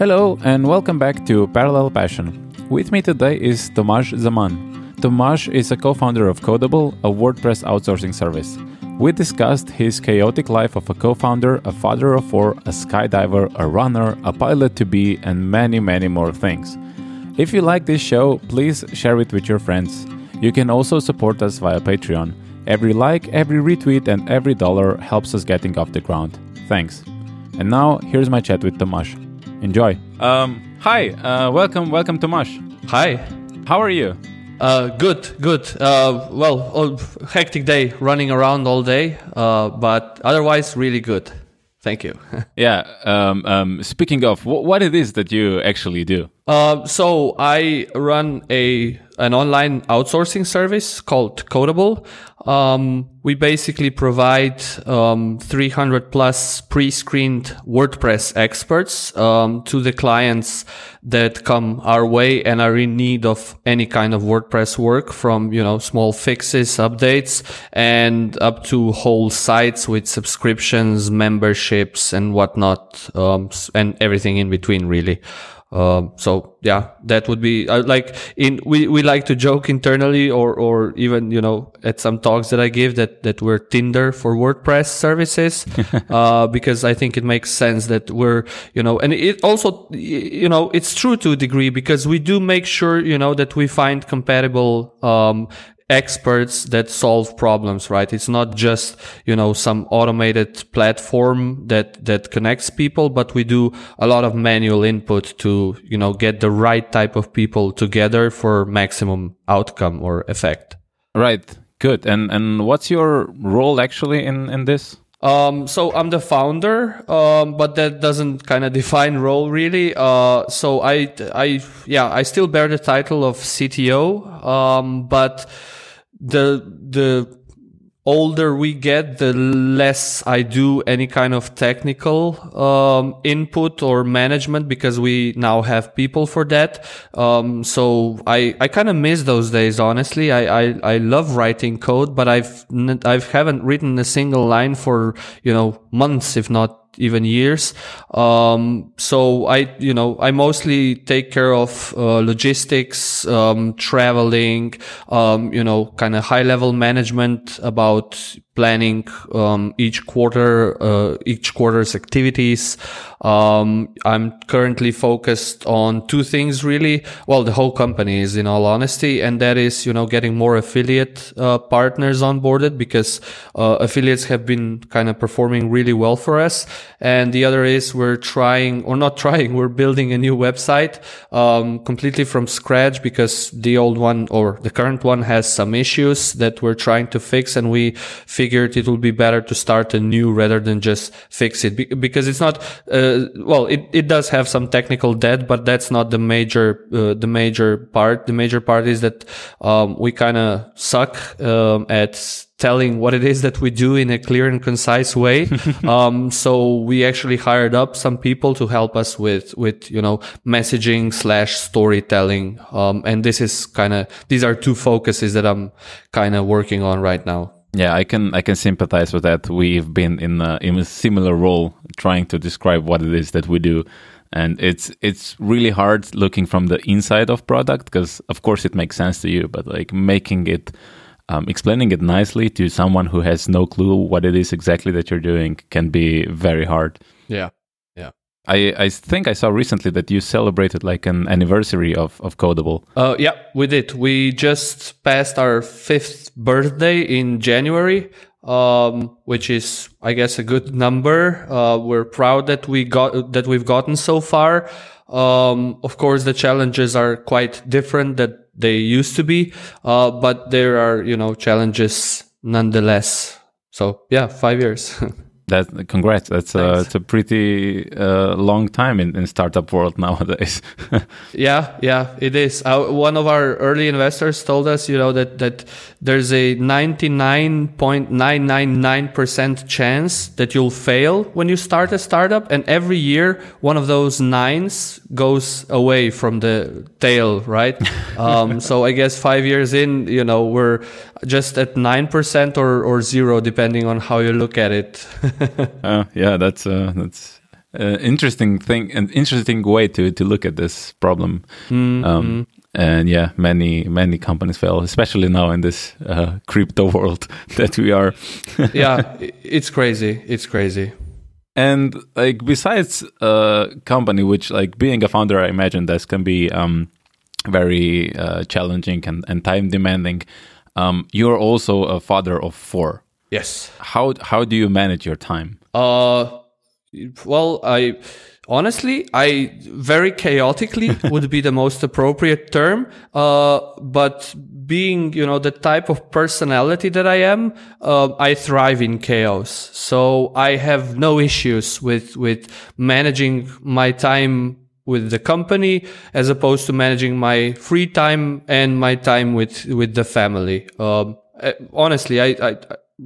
Hello and welcome back to Parallel Passion. With me today is Tomasz Zaman. Tomasz is a co-founder of Codeable, a WordPress outsourcing service. We discussed his chaotic life of a co-founder, a father of four, a skydiver, a runner, a pilot to be, and many, many more things. If you like this show, please share it with your friends. You can also support us via Patreon. Every like, every retweet, and every dollar helps us getting off the ground. Thanks. And now, here's my chat with Tomasz. Enjoy. Um, hi, uh, welcome, welcome, Tomasz. Hi. How are you? Uh, good, good. Uh, well, all, hectic day, running around all day, uh, but otherwise really good. Thank you. yeah. Um, um, speaking of, wh- what it is that you actually do? Uh, so I run a an online outsourcing service called Codeable. Um, we basically provide um, 300 plus pre-screened WordPress experts um, to the clients that come our way and are in need of any kind of WordPress work, from you know small fixes, updates, and up to whole sites with subscriptions, memberships, and whatnot, um, and everything in between, really. Um, so yeah, that would be uh, like in we, we like to joke internally or or even you know at some talks that I give that that we're Tinder for WordPress services uh, because I think it makes sense that we're you know and it also you know it's true to a degree because we do make sure you know that we find compatible um, experts that solve problems, right? It's not just, you know, some automated platform that, that connects people, but we do a lot of manual input to, you know, get the right type of people together for maximum outcome or effect. Right. Good. And, and what's your role actually in, in this? Um, so I'm the founder, um, but that doesn't kind of define role really. Uh, so I, I, yeah, I still bear the title of CTO, um, but the the older we get, the less I do any kind of technical um, input or management because we now have people for that. Um, so I I kind of miss those days. Honestly, I, I I love writing code, but I've I haven't written a single line for you know months, if not even years. Um, so I, you know, I mostly take care of uh, logistics, um, traveling, um, you know, kind of high level management about planning um, each quarter, uh, each quarter's activities. Um, I'm currently focused on two things really. Well, the whole company is in all honesty, and that is, you know, getting more affiliate uh, partners onboarded because uh, affiliates have been kind of performing really well for us. And the other is we're trying or not trying, we're building a new website um, completely from scratch because the old one or the current one has some issues that we're trying to fix, and we figured it would be better to start anew rather than just fix it Be- because it's not, uh, well, it, it does have some technical debt, but that's not the major, uh, the major part. The major part is that, um, we kind of suck, um, at telling what it is that we do in a clear and concise way. um, so we actually hired up some people to help us with, with, you know, messaging slash storytelling. Um, and this is kind of, these are two focuses that I'm kind of working on right now. Yeah, I can I can sympathize with that. We've been in a, in a similar role trying to describe what it is that we do, and it's it's really hard looking from the inside of product because of course it makes sense to you, but like making it. Um, explaining it nicely to someone who has no clue what it is exactly that you're doing can be very hard. Yeah. I, I think I saw recently that you celebrated like an anniversary of, of Codeable. Uh, yeah, we did. We just passed our fifth birthday in January, um, which is, I guess, a good number. Uh, we're proud that we got that we've gotten so far. Um, of course, the challenges are quite different that they used to be, uh, but there are you know challenges nonetheless. So yeah, five years. That congrats. That's a, it's a pretty uh, long time in, in startup world nowadays. yeah, yeah, it is. Uh, one of our early investors told us, you know, that that there's a 99.999% chance that you'll fail when you start a startup, and every year one of those nines goes away from the tail, right? um, so I guess five years in, you know, we're just at nine percent or or zero, depending on how you look at it. uh, yeah, that's uh, that's uh, interesting thing, an interesting way to to look at this problem. Um, and yeah, many many companies fail, especially now in this uh, crypto world that we are. yeah, it's crazy. It's crazy. And like besides a company, which like being a founder, I imagine this can be um, very uh, challenging and, and time demanding. Um, you're also a father of four. Yes. How how do you manage your time? Uh, well, I honestly, I very chaotically would be the most appropriate term. Uh, but being, you know, the type of personality that I am, uh, I thrive in chaos. So I have no issues with, with managing my time with the company as opposed to managing my free time and my time with, with the family. Um, uh, honestly, I, I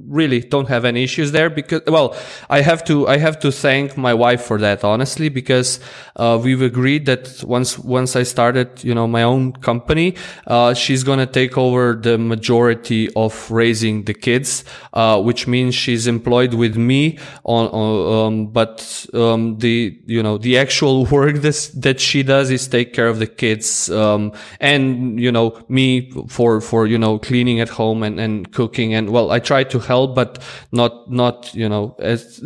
really don't have any issues there because well i have to i have to thank my wife for that honestly because uh, we've agreed that once once i started you know my own company uh, she's gonna take over the majority of raising the kids uh, which means she's employed with me on, on um, but um, the you know the actual work this, that she does is take care of the kids um, and you know me for for you know cleaning at home and, and cooking and well i try to help but not not you know as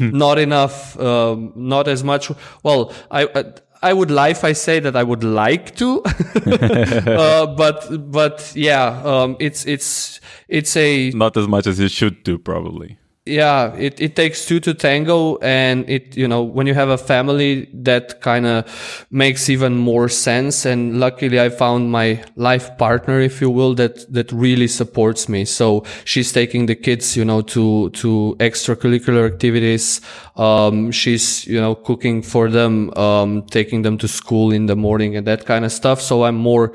not enough um, not as much well i, I I would if I say that I would like to, uh, but but yeah, um, it's it's it's a Not as much as you should do, probably. Yeah it, it takes two to tango and it you know when you have a family that kind of makes even more sense. And luckily i found my life partner if you will that that really supports me. So she's taking the kids you know to to extracurricular activities. Um she's you know cooking for them um taking them to school in the morning and that kind of stuff. So i'm more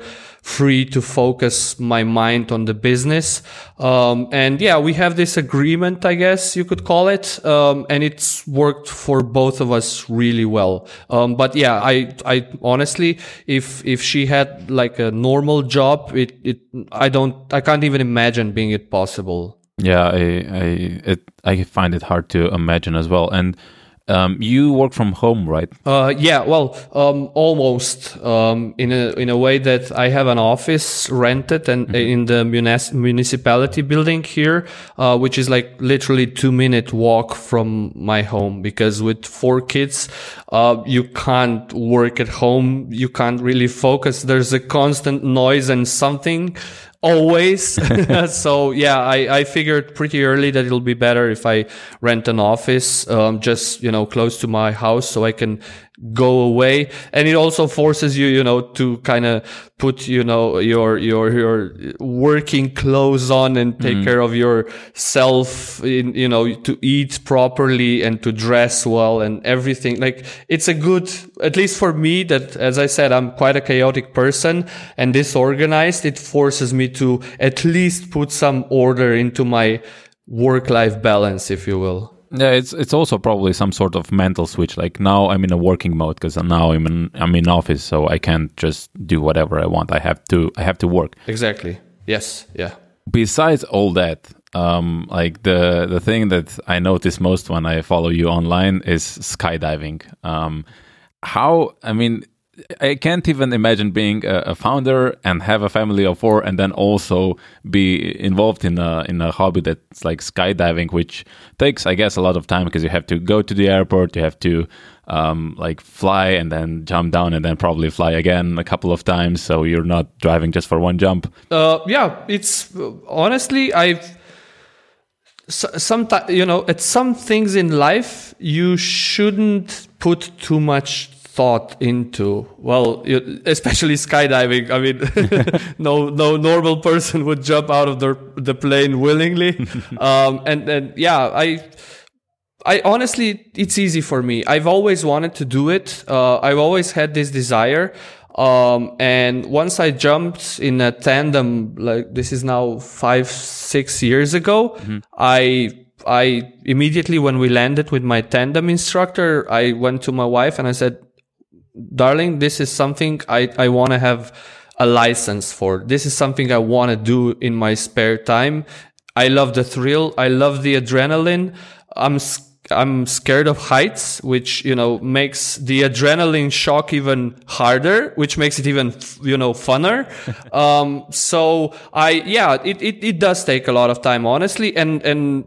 free to focus my mind on the business. Um, and yeah, we have this agreement, I guess you could call it. Um, and it's worked for both of us really well. Um, but yeah, I, I honestly, if, if she had like a normal job, it, it, I don't, I can't even imagine being it possible. Yeah, I I it I find it hard to imagine as well. And um, you work from home, right? Uh, yeah, well, um, almost um, in a in a way that I have an office rented and in the munis- municipality building here, uh, which is like literally two minute walk from my home. Because with four kids, uh, you can't work at home. You can't really focus. There's a constant noise and something always. so yeah, I, I figured pretty early that it'll be better if I rent an office, um, just, you know, close to my house so I can go away. And it also forces you, you know, to kind of put, you know, your, your, your working clothes on and take mm-hmm. care of yourself in, you know, to eat properly and to dress well and everything. Like it's a good, at least for me that, as I said, I'm quite a chaotic person and disorganized. It forces me to at least put some order into my work life balance, if you will. Yeah, it's it's also probably some sort of mental switch. Like now I'm in a working mode because now I'm in I'm in office, so I can't just do whatever I want. I have to I have to work. Exactly. Yes. Yeah. Besides all that, um, like the the thing that I notice most when I follow you online is skydiving. Um, how I mean, I can't even imagine being a, founder and have a family of four, and then also be involved in a in a hobby that's like skydiving, which takes, I guess, a lot of time because you have to go to the airport, you have to um, like fly and then jump down and then probably fly again a couple of times, so you're not driving just for one jump. Uh, yeah, it's honestly, I've sometimes, you know, at some things in life, you shouldn't put too much thought into. Well, you, especially skydiving. I mean, no, no normal person would jump out of the, the plane willingly. um, and, and yeah, I, I honestly, it's easy for me. I've always wanted to do it. Uh, I've always had this desire. Um, and once I jumped in a tandem, like this is now five, six years ago, I, I immediately, when we landed with my tandem instructor, I went to my wife and I said, darling, this is something I, I want to have a license for. This is something I want to do in my spare time. I love the thrill. I love the adrenaline. I'm I'm scared of heights, which, you know, makes the adrenaline shock even harder, which makes it even, you know, funner. um, so I, yeah, it, it, it does take a lot of time, honestly. And, and,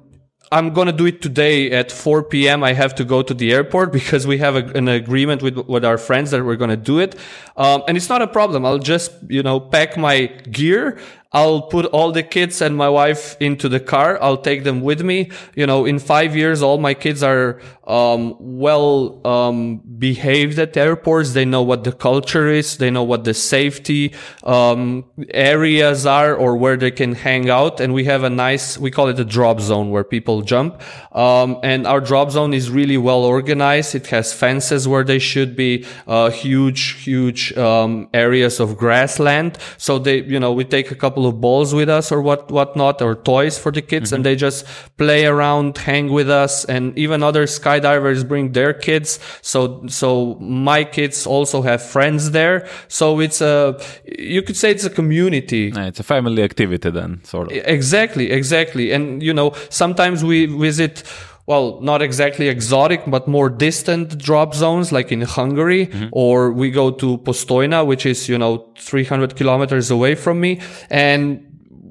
I'm gonna do it today at 4 p.m. I have to go to the airport because we have a, an agreement with with our friends that we're gonna do it, um, and it's not a problem. I'll just you know pack my gear. I'll put all the kids and my wife into the car. I'll take them with me. You know, in five years, all my kids are um, well um, behaved at airports. They know what the culture is. They know what the safety um, areas are or where they can hang out. And we have a nice, we call it a drop zone where people jump. Um, and our drop zone is really well organized. It has fences where they should be, uh, huge, huge um, areas of grassland. So they, you know, we take a couple of balls with us or what, whatnot, or toys for the kids, mm-hmm. and they just play around, hang with us, and even other skydivers bring their kids. So, so my kids also have friends there. So it's a, you could say it's a community. It's a family activity then, sort of. Exactly, exactly. And, you know, sometimes we visit well, not exactly exotic, but more distant drop zones, like in Hungary, mm-hmm. or we go to Postojna, which is, you know, 300 kilometers away from me. And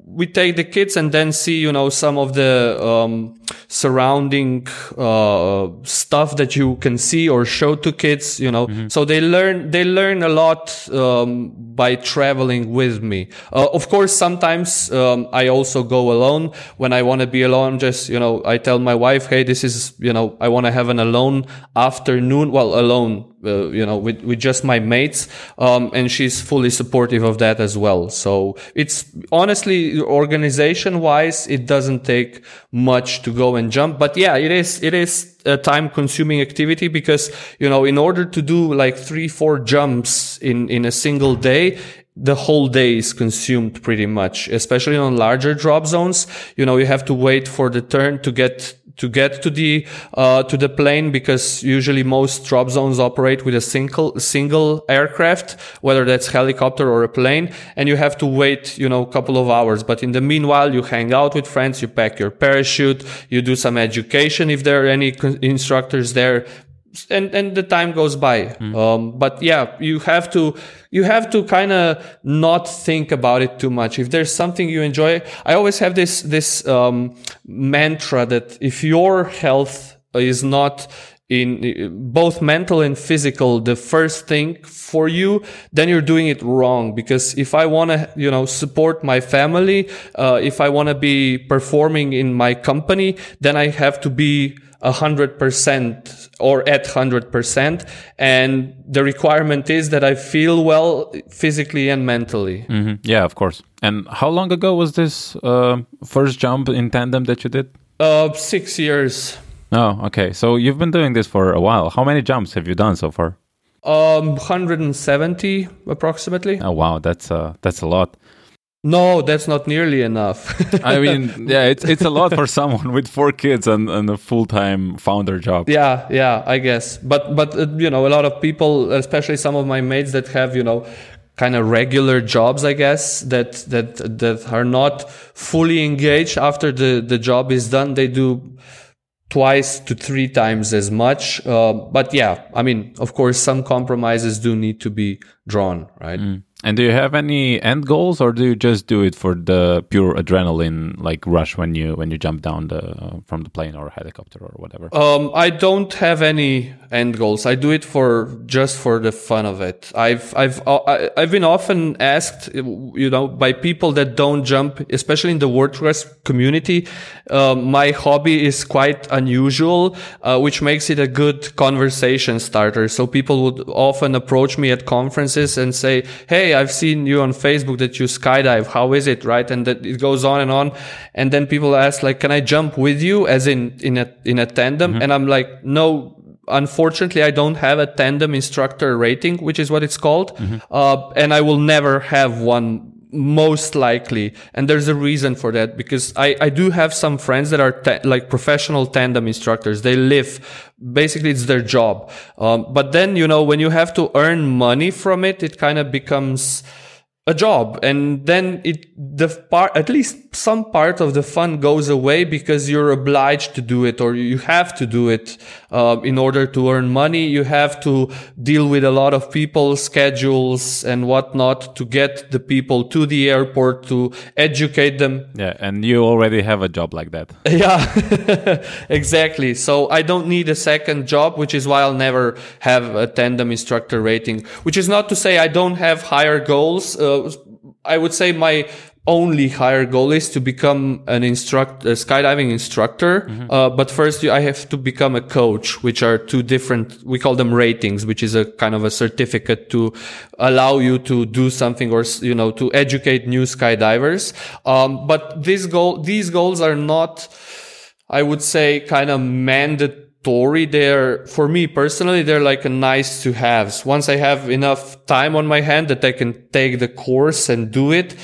we take the kids and then see, you know, some of the um, surrounding uh, stuff that you can see or show to kids, you know. Mm-hmm. So they learn they learn a lot um, by traveling with me. Uh, of course, sometimes um, I also go alone when I want to be alone. Just you know, I tell my wife, "Hey, this is you know, I want to have an alone afternoon. Well, alone uh, you know, with, with just my mates. Um, and she's fully supportive of that as well. So it's honestly, organization wise, it doesn't take much to go and jump. But yeah, it is, it is a time consuming activity because, you know, in order to do like three, four jumps in, in a single day, the whole day is consumed pretty much, especially on larger drop zones. You know, you have to wait for the turn to get to get to the uh, to the plane because usually most drop zones operate with a single single aircraft, whether that's helicopter or a plane, and you have to wait, you know, a couple of hours. But in the meanwhile, you hang out with friends, you pack your parachute, you do some education if there are any instructors there, and and the time goes by. Mm. um, but yeah you have to you have to kind of not think about it too much. If there's something you enjoy i always have this this um, mantra that if your health is not in both mental and physical the first thing for you then you're doing it wrong. Because if i want to you know support my family uh, if i want to be performing in my company then i have to be 100% or at 100%. And the requirement is that I feel well physically and mentally. Mm-hmm. Yeah, of course. And how long ago was this uh, first jump in tandem that you did? Uh, six years. Oh, okay. So you've been doing this for a while. How many jumps have you done so far? Um, 170 approximately. Oh wow, that's uh, that's a lot. No, that's not nearly enough. I mean, yeah, it's it's a lot for someone with four kids and, and a full time founder job. Yeah, yeah, I guess. But but uh, you know, a lot of people, especially some of my mates that have you know kind of regular jobs, I guess that that that are not fully engaged after the the job is done. They do twice to three times as much. Uh, but yeah, I mean, of course, some compromises do need to be drawn, right? Mm. And do you have any end goals, or do you just do it for the pure adrenaline, like rush when you when you jump down the from the plane or helicopter or whatever? Um, I don't have any end goals. I do it for just for the fun of it. I've I've uh, I've been often asked, you know, by people that don't jump, especially in the WordPress community. Um, my hobby is quite unusual, uh, which makes it a good conversation starter. So people would often approach me at conferences and say, "Hey." I've seen you on Facebook that you skydive. How is it? Right. And that it goes on and on. And then people ask like, can I jump with you as in, in a, in a tandem? Mm-hmm. And I'm like, no, unfortunately, I don't have a tandem instructor rating, which is what it's called. Mm-hmm. Uh, and I will never have one most likely. And there's a reason for that because I, I do have some friends that are ta- like professional tandem instructors. They live, basically it's their job. Um, but then, you know, when you have to earn money from it, it kind of becomes, a job. And then it the part at least some part of the fun goes away because you're obliged to do it or you have to do it uh, in order to earn money. You have to deal with a lot of people schedules and whatnot to get the people to the airport to educate them. Yeah and you already have a job like that. Yeah exactly. So i don't need a second job which is why i'll never have a tandem instructor rating which is not to say i don't have higher goals uh, I would say my only higher goal is to become an instruct a skydiving instructor. Mm-hmm. Uh, but first I have to become a coach, which are two different, we call them ratings, which is a kind of a certificate to allow you to do something or, you know, to educate new skydivers. Um, but this goal, these goals are not, I would say kind of mandatory story they're for me personally they're like a nice to haves. Once i have enough time on my hand that i can take the course and do it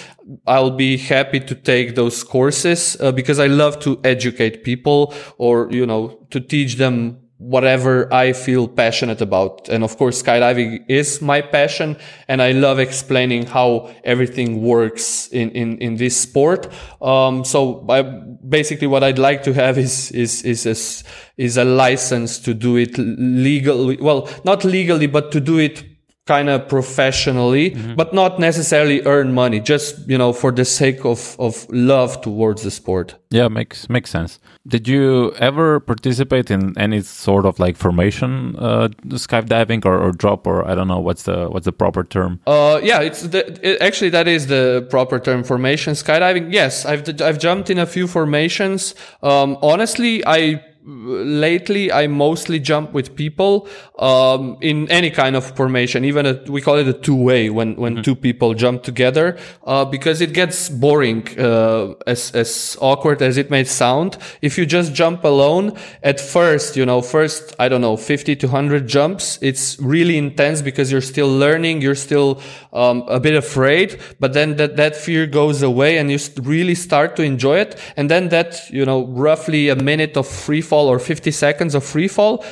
i'll be happy to take those courses uh, because i love to educate people or you know to teach them whatever I feel passionate about. And of course, skydiving is my passion. And I love explaining how everything works in, in, in this sport. Um, so I, basically what I'd like to have is, is, is, a, is a license to do it legally. Well, not legally, but to do it kind of professionally, mm-hmm. but not necessarily earn money, just, you know, for the sake of, of love towards the sport. Yeah, makes, makes sense. Did you ever participate in any sort of like formation, uh, skydiving or, or drop or I don't know, what's the, what's the proper term? Uh, yeah, it's the, it, actually that is the proper term formation skydiving. Yes, I've, I've jumped in a few formations. Um, honestly, I lately I mostly jump with people um, in any kind of formation. Even a, we call it a two way when when mm-hmm. two people jump together uh, because it gets boring uh, as as awkward as it may sound. If you just jump alone at first, you know, first I don't know fifty to hundred jumps, it's really intense because you're still learning, you're still um, a bit afraid, but then that that fear goes away and you really start to enjoy it. And then that you know roughly a minute of free fall fall or 50 seconds of free fall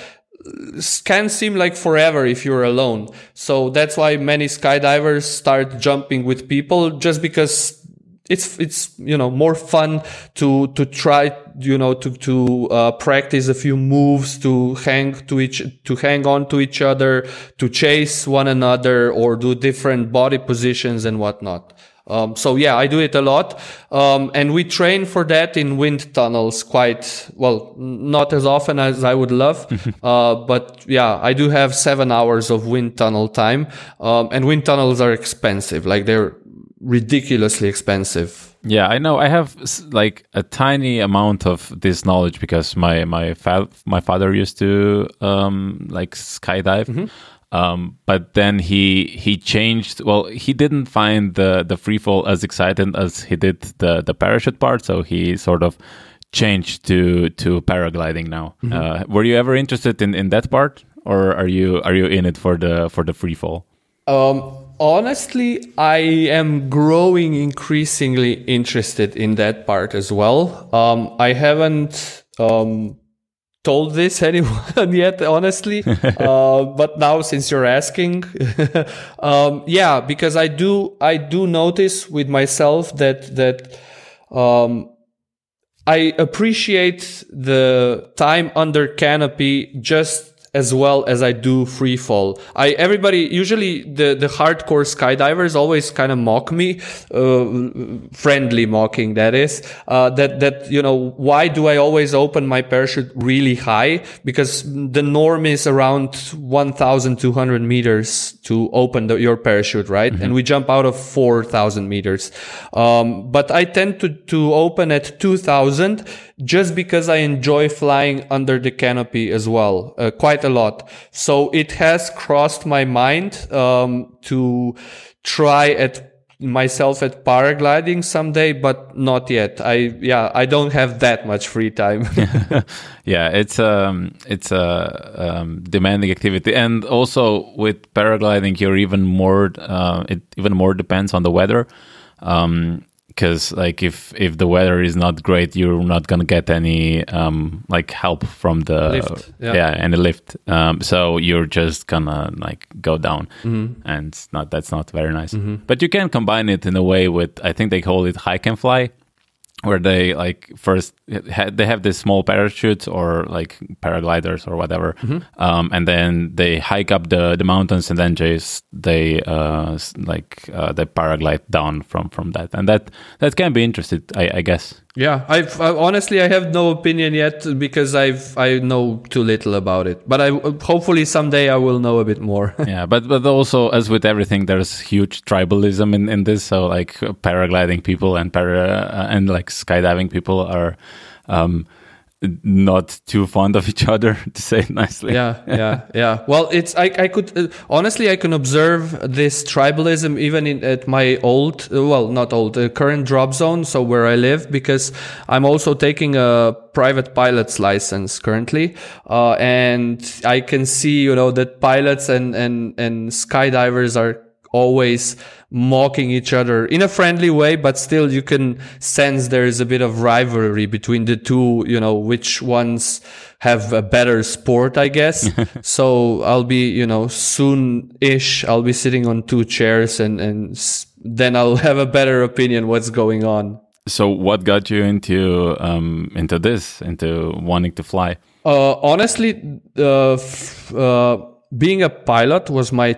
can seem like forever if you're alone. So that's why many skydivers start jumping with people just because it's it's you know more fun to to try you know to to uh, practice a few moves to hang to each to hang on to each other to chase one another or do different body positions and whatnot um, so yeah, I do it a lot. Um, and we train for that in wind tunnels quite well, not as often as I would love. uh, but yeah, I do have seven hours of wind tunnel time. Um, and wind tunnels are expensive. Like they're ridiculously expensive. Yeah, I know. I have like a tiny amount of this knowledge because my my fa- my father used to um like skydive. Mm-hmm. Um, but then he he changed. Well, he didn't find the the free fall as exciting as he did the the parachute part. So he sort of changed to to paragliding now. Mm-hmm. Uh, were you ever interested in in that part, or are you are you in it for the for the free fall? Um, honestly, I am growing increasingly interested in that part as well. Um, I haven't um, told this anyone yet, honestly. uh, but now, since you're asking, um, yeah, because I do, I do notice with myself that that um, I appreciate the time under canopy just as well as I do free fall. I everybody usually the the hardcore skydivers always kind of mock me, uh, friendly mocking that is. Uh, that that you know why do I always open my parachute really high? Because the norm is around 1,200 meters to open the, your parachute, right? Mm-hmm. And we jump out of 4,000 meters. Um, but I tend to to open at 2,000 just because I enjoy flying under the canopy as well, uh, quite a lot. So it has crossed my mind um, to try at myself at paragliding someday, but not yet. I yeah, I don't have that much free time. yeah, it's um it's a um, demanding activity, and also with paragliding, you're even more uh, it even more depends on the weather. Um, because like if if the weather is not great you're not gonna get any um like help from the Lift, yeah. yeah any lift. Um so you're just gonna like go down. Mm-hmm. and not that's not very nice. But you can combine it in a way with i think they call it hike and fly where they like first ha- they have this small parachutes or like paragliders or whatever Mm-hmm. um, and then they hike up the, the mountains and then just they uh, like uh, they paraglide down from from that and that that can be interesting i, I guess Yeah, I've I, honestly I have no opinion yet because I've I know too little about it. But I hopefully someday I will know a bit more. yeah but but also as with everything there's huge tribalism in, in this so like paragliding people and para uh, and like skydiving people are um not too fond of each other to say it nicely yeah, yeah, yeah. Well, it's I I could uh, honestly I can observe this tribalism even in at my old uh, well not old uh, current drop zone so where I live because I'm also taking a private pilot's license currently uh, and I can see you know that pilots and and and skydivers are always mocking each other in a friendly way, but still you can sense there is a bit of rivalry between the two, you know, which ones have a better sport, I guess. so I'll be, you know, soon-ish, I'll be sitting on two chairs and, and s- then I'll have a better opinion what's going on. So, what got you into um, into this, into wanting to fly? Uh, honestly, uh, f- uh, being a pilot was my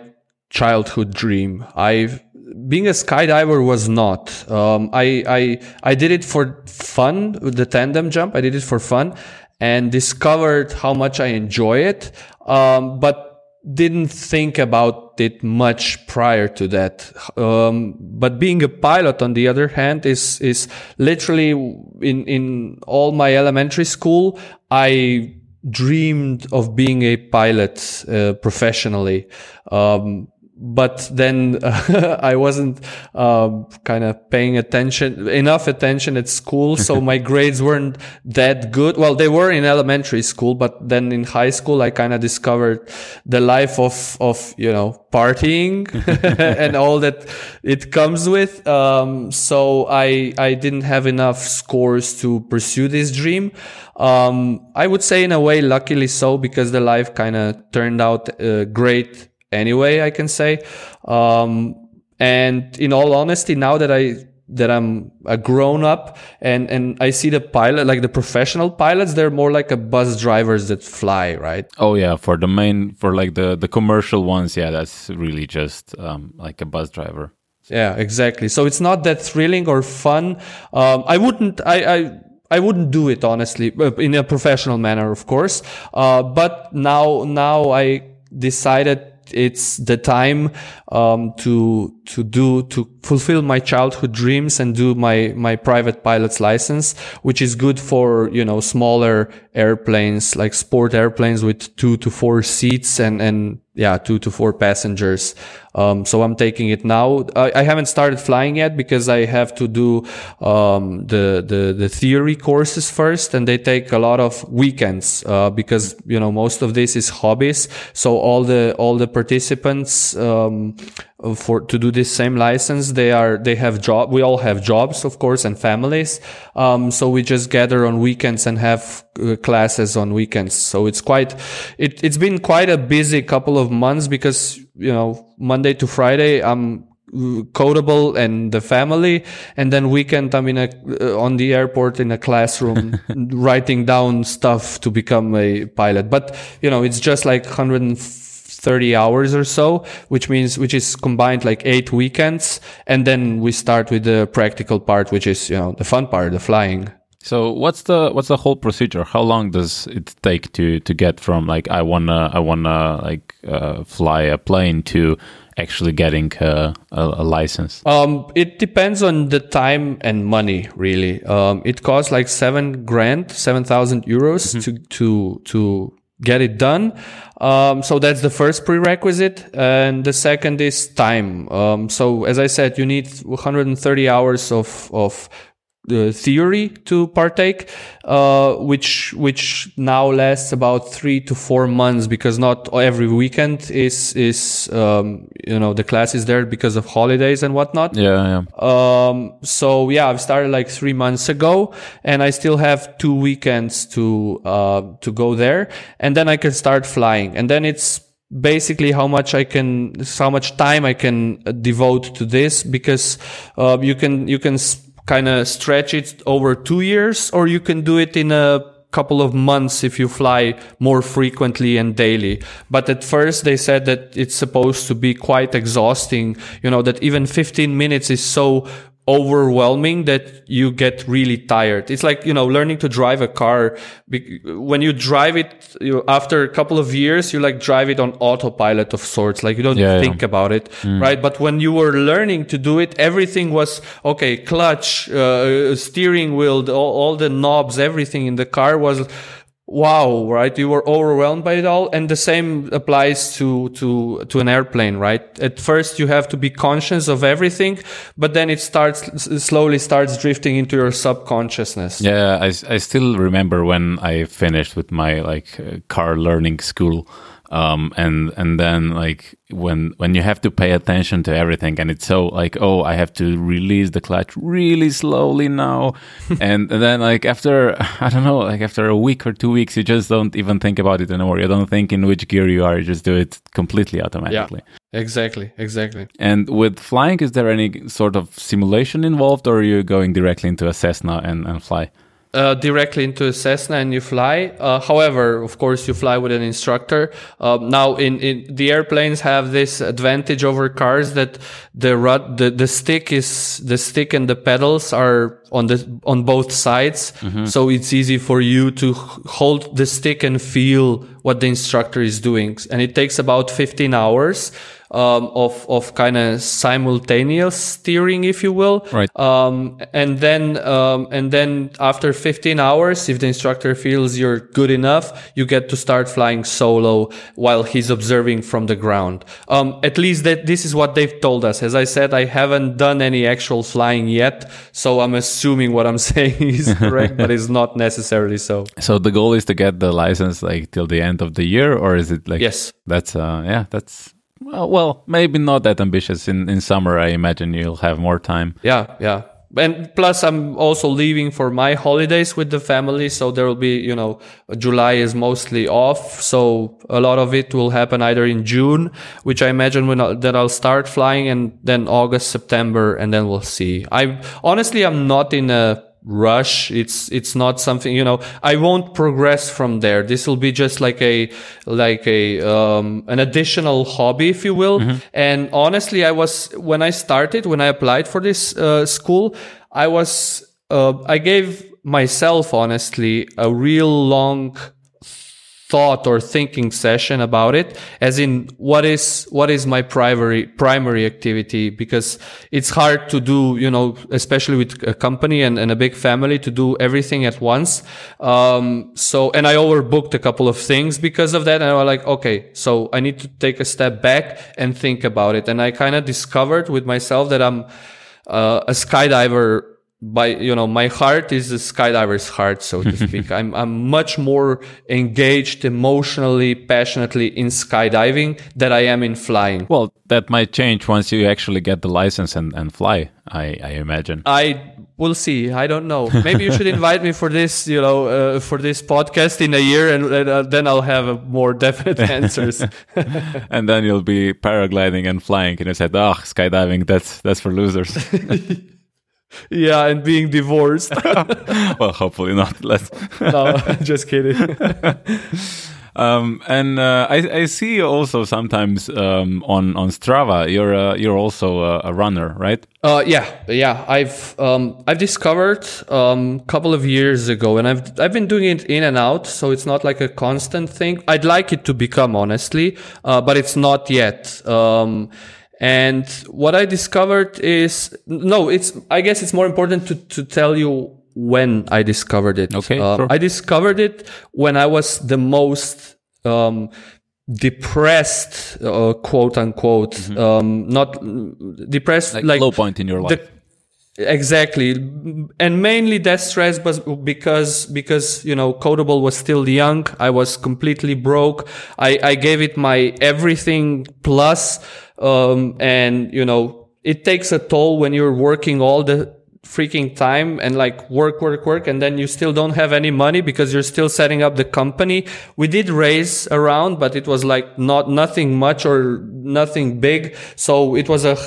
childhood dream. I being a skydiver was not. Um, I I I did it for fun the tandem jump. I did it for fun and discovered how much I enjoy it. Um, but didn't think about it much prior to that. Um, but being a pilot, on the other hand, is is literally in in all my elementary school. I dreamed of being a pilot uh, professionally. Um, but then uh, I wasn't um, kind of paying attention enough attention at school, so my grades weren't that good. Well, they were in elementary school, but then in high school, I kind of discovered the life of of you know partying and all that it comes with. Um, so I I didn't have enough scores to pursue this dream. Um, I would say in a way, luckily so, because the life kind of turned out uh, great anyway, I can say. Um, and in all honesty, now that I that I'm a grown up and and I see the pilot like the professional pilots, they're more like a bus drivers that fly, right? Oh yeah, for the main, for like the the commercial ones, yeah, that's really just um, like a bus driver. Yeah, exactly. So it's not that thrilling or fun. Um, I wouldn't. I. I I wouldn't do it honestly uh, in a professional manner, of course. Uh, but now, now I decided it's the time um, to to do to fulfill my childhood dreams and do my my private pilot's license, which is good for you know smaller airplanes like sport airplanes with two to four seats and and yeah two to four passengers. Um, so I'm taking it now. I, I haven't started flying yet because I have to do um, the, the the theory courses first, and they take a lot of weekends uh, because you know most of this is hobbies. So all the all the participants um, for to do this same license, they are they have job. We all have jobs, of course, and families. Um, so we just gather on weekends and have uh, classes on weekends. So it's quite it it's been quite a busy couple of months because you know Monday to Friday I'm Codeable and the family and then weekend i'm in a uh, on the airport in a classroom writing down stuff to become a pilot but you know it's just like 130 hours or so which means which is combined like eight weekends and then we start with the practical part which is you know the fun part the flying So what's the what's the whole procedure? How long does it take to to get from like I wanna I wanna like uh, fly a plane to actually getting uh, a, a license? Um, it depends on the time and money, really. Um, it costs like seven grand, seven thousand euros to to to get it done. Um, so that's the first prerequisite, and the second is time. Um, so as I said, you need 130 hours of of uh, theory to partake, uh, which which now lasts about three to four months because not every weekend is is um, you know the class is there because of holidays and whatnot. Yeah, yeah. Um, so yeah, I've started like three months ago, and I still have two weekends to uh, to go there, and then I can start flying, and then it's basically how much I can, how much time I can devote to this because uh, you can you can kind of stretch it over two years, or you can do it in a couple of months if you fly more frequently and daily. But at first they said that it's supposed to be quite exhausting, you know, that even 15 minutes is so overwhelming that you get really tired. It's like, you know, learning to drive a car. When you drive it, you, after a couple of years, you like drive it on autopilot of sorts. Like you don't yeah, think yeah. about it, mm. right? But when you were learning to do it, everything was, okay, clutch, uh, steering wheel, all, all the knobs, everything in the car was, wow right? You were overwhelmed by it all and the same applies to to to an airplane right? At first you have to be conscious of everything but then it starts slowly starts drifting into your subconsciousness. Yeah i, I still remember when i finished with my like uh, car learning school um, and and then like when when you have to pay attention to everything and it's so like oh I have to release the clutch really slowly now. And, and then like after I don't know like after a week or two weeks you just don't even think about it anymore. You don't think in which gear you are. You just do it completely automatically. Yeah exactly exactly. And with flying is there any sort of simulation involved or are you going directly into a Cessna and, and fly uh, directly into a Cessna and you fly. Uh, however, of course, you fly with an instructor. Uh, now, in, in the airplanes have this advantage over cars that the rud, the, the stick is the stick and the pedals are on the on both sides, mm-hmm. so it's easy for you to hold the stick and feel what the instructor is doing. And it takes about 15 hours um, of of kind of simultaneous steering, if you will. Right. Um, and then um, and then after 15 hours, if the instructor feels you're good enough, you get to start flying solo while he's observing from the ground. Um, at least that this is what they've told us. As I said, I haven't done any actual flying yet, so I'm assuming what I'm saying is correct, but it's not necessarily so. So the goal is to get the license like till the end of the year, or is it like yes? That's uh yeah that's well, well, maybe not that ambitious. In in summer, I imagine you'll have more time. Yeah, yeah. And plus, I'm also leaving for my holidays with the family, so there will be, you know, July is mostly off, so a lot of it will happen either in June, which I imagine when I, that I'll start flying, and then August, September, and then we'll see. I honestly, I'm not in a rush. It's it's not something you know i won't progress from there. This will be just like a like a um an additional hobby if you will. Mm-hmm. and honestly i was when i started when i applied for this uh, school i was uh, i gave myself honestly a real long thought or thinking session about it as in what is what is my primary primary activity? Because it's hard to do you know especially with a company and, and a big family to do everything at once. Um, so and i overbooked a couple of things because of that and i was like okay so i need to take a step back and think about it. And i kind of discovered with myself that i'm uh, a skydiver by you know my heart is a skydiver's heart so to speak. I'm i'm much more engaged emotionally passionately in skydiving than i am in flying. Well that might change once you actually get the license and, and fly i i imagine. I will see. I don't know. Maybe you should invite me for this you know uh, for this podcast in a year and uh, then i'll have more definite answers. And then you'll be paragliding and flying and you said oh skydiving that's that's for losers yeah, and being divorced. well, hopefully not. Let's. no, just kidding. Um, and uh, I, I, see also sometimes um, on on Strava you're uh, you're also a, a, runner, right? Uh, yeah, yeah. I've um, I've discovered a um, couple of years ago, and I've I've been doing it in and out, so it's not like a constant thing. I'd like it to become honestly, uh, but it's not yet. And what I discovered is no, it's I guess it's more important to to tell you when I discovered it. Okay, uh, sure. I discovered it when I was the most um, depressed, uh, quote unquote, mm-hmm. um, not depressed, like, like, low point in your life. The, exactly and mainly that stress was because because you know Codeable was still young i was completely broke i i gave it my everything plus um and you know it takes a toll when you're working all the freaking time and like work, work, work. And then you still don't have any money because you're still setting up the company. We did raise around, but it was like not nothing much or nothing big. So it was a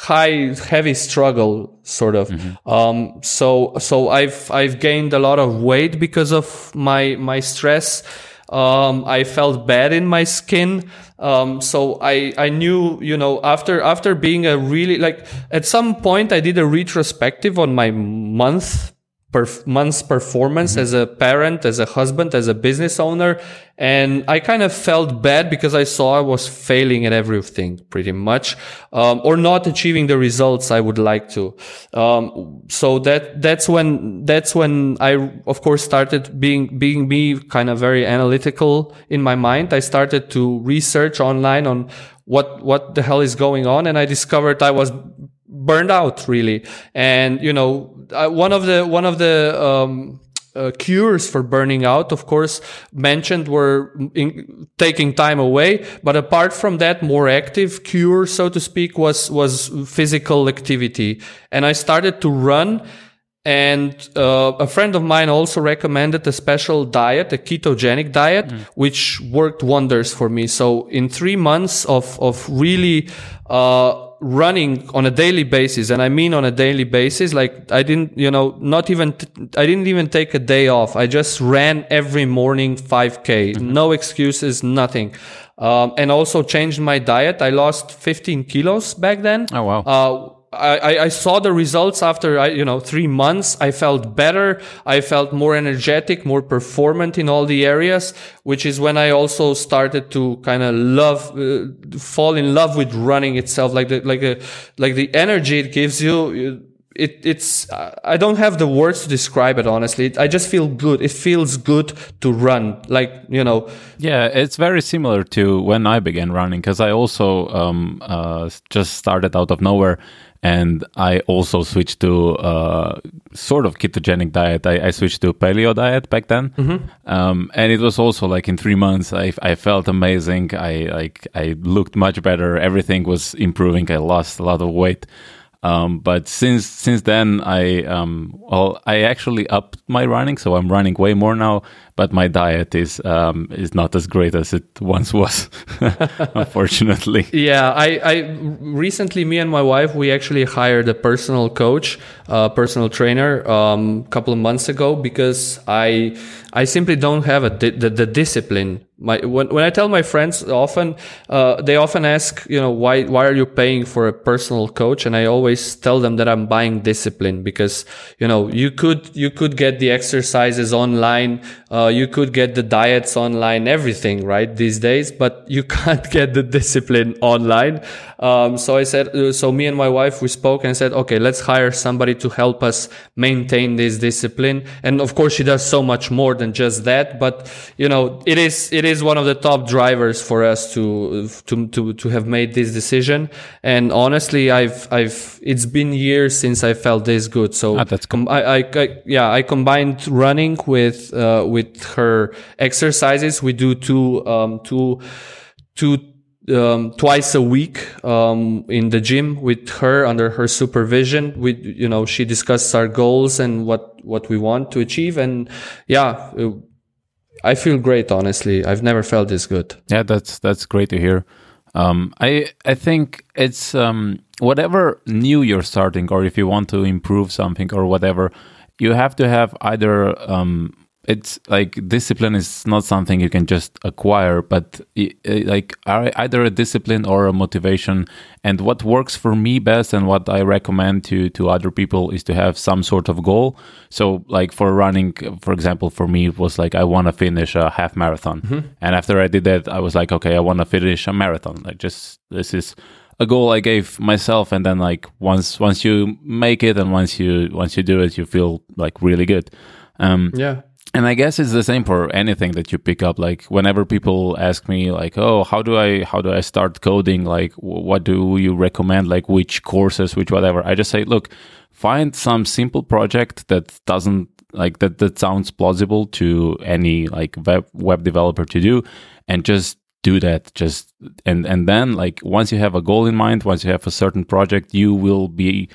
high, heavy struggle sort of. Mm-hmm. Um, so, so I've, I've gained a lot of weight because of my, my stress. Um, I felt bad in my skin. Um, so I, I knew, you know, after, after being a really, like, at some point I did a retrospective on my month perf- month's performance mm-hmm. as a parent, as a husband, as a business owner. And I kind of felt bad because I saw I was failing at everything pretty much, um, or not achieving the results I would like to. Um, so that, that's when, that's when I, of course, started being, being me kind of very analytical in my mind. I started to research online on what, what the hell is going on. And I discovered I was burned out really. And, you know, one of the, one of the, um, uh, cures for burning out, of course, mentioned were in, taking time away. But apart from that, more active cure, so to speak, was, was physical activity. And I started to run. And uh, a friend of mine also recommended a special diet, a ketogenic diet, mm. which worked wonders for me. So in three months of of really uh, running on a daily basis and i mean on a daily basis like i didn't you know not even t- I didn't even take a day off. I just ran every morning 5k mm-hmm. no excuses nothing. Um, and also changed my diet. I lost 15 kilos back then. Oh wow. Uh, I, I saw the results after you know three months. I felt better. I felt more energetic, more performant in all the areas, which is when I also started to kind of love, uh, fall in love with running itself, like the like a like the energy it gives you. It it's I don't have the words to describe it honestly. I just feel good. It feels good to run, like you know. Yeah, it's very similar to when I began running because I also um, uh, just started out of nowhere and I also switched to uh, sort of ketogenic diet. I, I, switched to paleo diet back then, mm-hmm. um, and it was also like in three months, I, I felt amazing. I like I looked much better. Everything was improving. I lost a lot of weight. Um, but since since then, I um, well, I actually upped my running, so I'm running way more now. But my diet is um, is not as great as it once was, unfortunately. Yeah, I, I recently, me and my wife, we actually hired a personal coach, a personal trainer, um, a couple of months ago because I I simply don't have a di- the, the discipline. My when, when I tell my friends often uh, they often ask you know why why are you paying for a personal coach? And I always tell them that I'm buying discipline because you know you could you could get the exercises online uh, you could get the diets online everything right these days but you can't get the discipline online um, so I said uh, so me and my wife we spoke and said okay let's hire somebody to help us maintain this discipline and of course she does so much more than just that but you know it is it is is one of the top drivers for us to to to to have made this decision. And honestly, I've I've it's been years since I felt this good. So ah, that's cool. I, I, I, yeah I combined running with uh, with her exercises. We do two um two two um, twice a week um, in the gym with her under her supervision. We, you know, she discusses our goals and what what we want to achieve, and yeah, I feel great, honestly. I've never felt this good. Yeah, that's that's great to hear. Um, I I think it's um, whatever new you're starting, or if you want to improve something or whatever, you have to have either um, it's like discipline is not something you can just acquire but like either a discipline or a motivation. And what works for me best and what i recommend to to other people is to have some sort of goal. So like for running for example for me it was like i want to finish a half marathon. Mm-hmm. and after i did that i was like okay i want to finish a marathon. Like just this is a goal I gave myself, and then like once once you make it and once you once you do it, you feel like really good. Um, yeah and I guess it's the same for anything that you pick up. Like whenever people ask me, like, "Oh, how do I how do I start coding? Like, what do you recommend? Like, which courses, which whatever?" I just say, "Look, find some simple project that doesn't like that that sounds plausible to any like web web developer to do, and just do that just and and then like once you have a goal in mind once you have a certain project you will be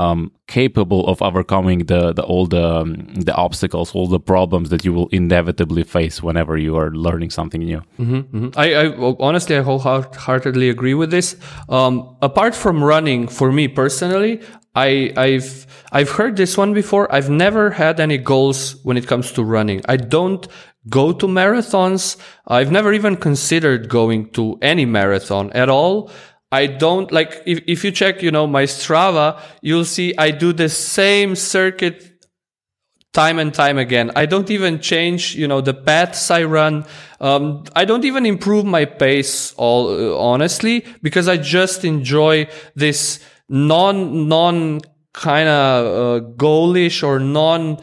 um, capable of overcoming the the all the um, the obstacles, all the problems that you will inevitably face whenever you are learning something new. Mm-hmm, mm-hmm. I, I honestly I wholeheartedly agree with this. Um, apart from running, for me personally, I I've I've heard this one before. I've never had any goals when it comes to running. I don't go to marathons. I've never even considered going to any marathon at all. I don't like if, if you check, you know, my Strava, you'll see I do the same circuit time and time again. I don't even change, you know, the paths I run. Um, I don't even improve my pace all uh, honestly because I just enjoy this non non kind of uh, goalish or non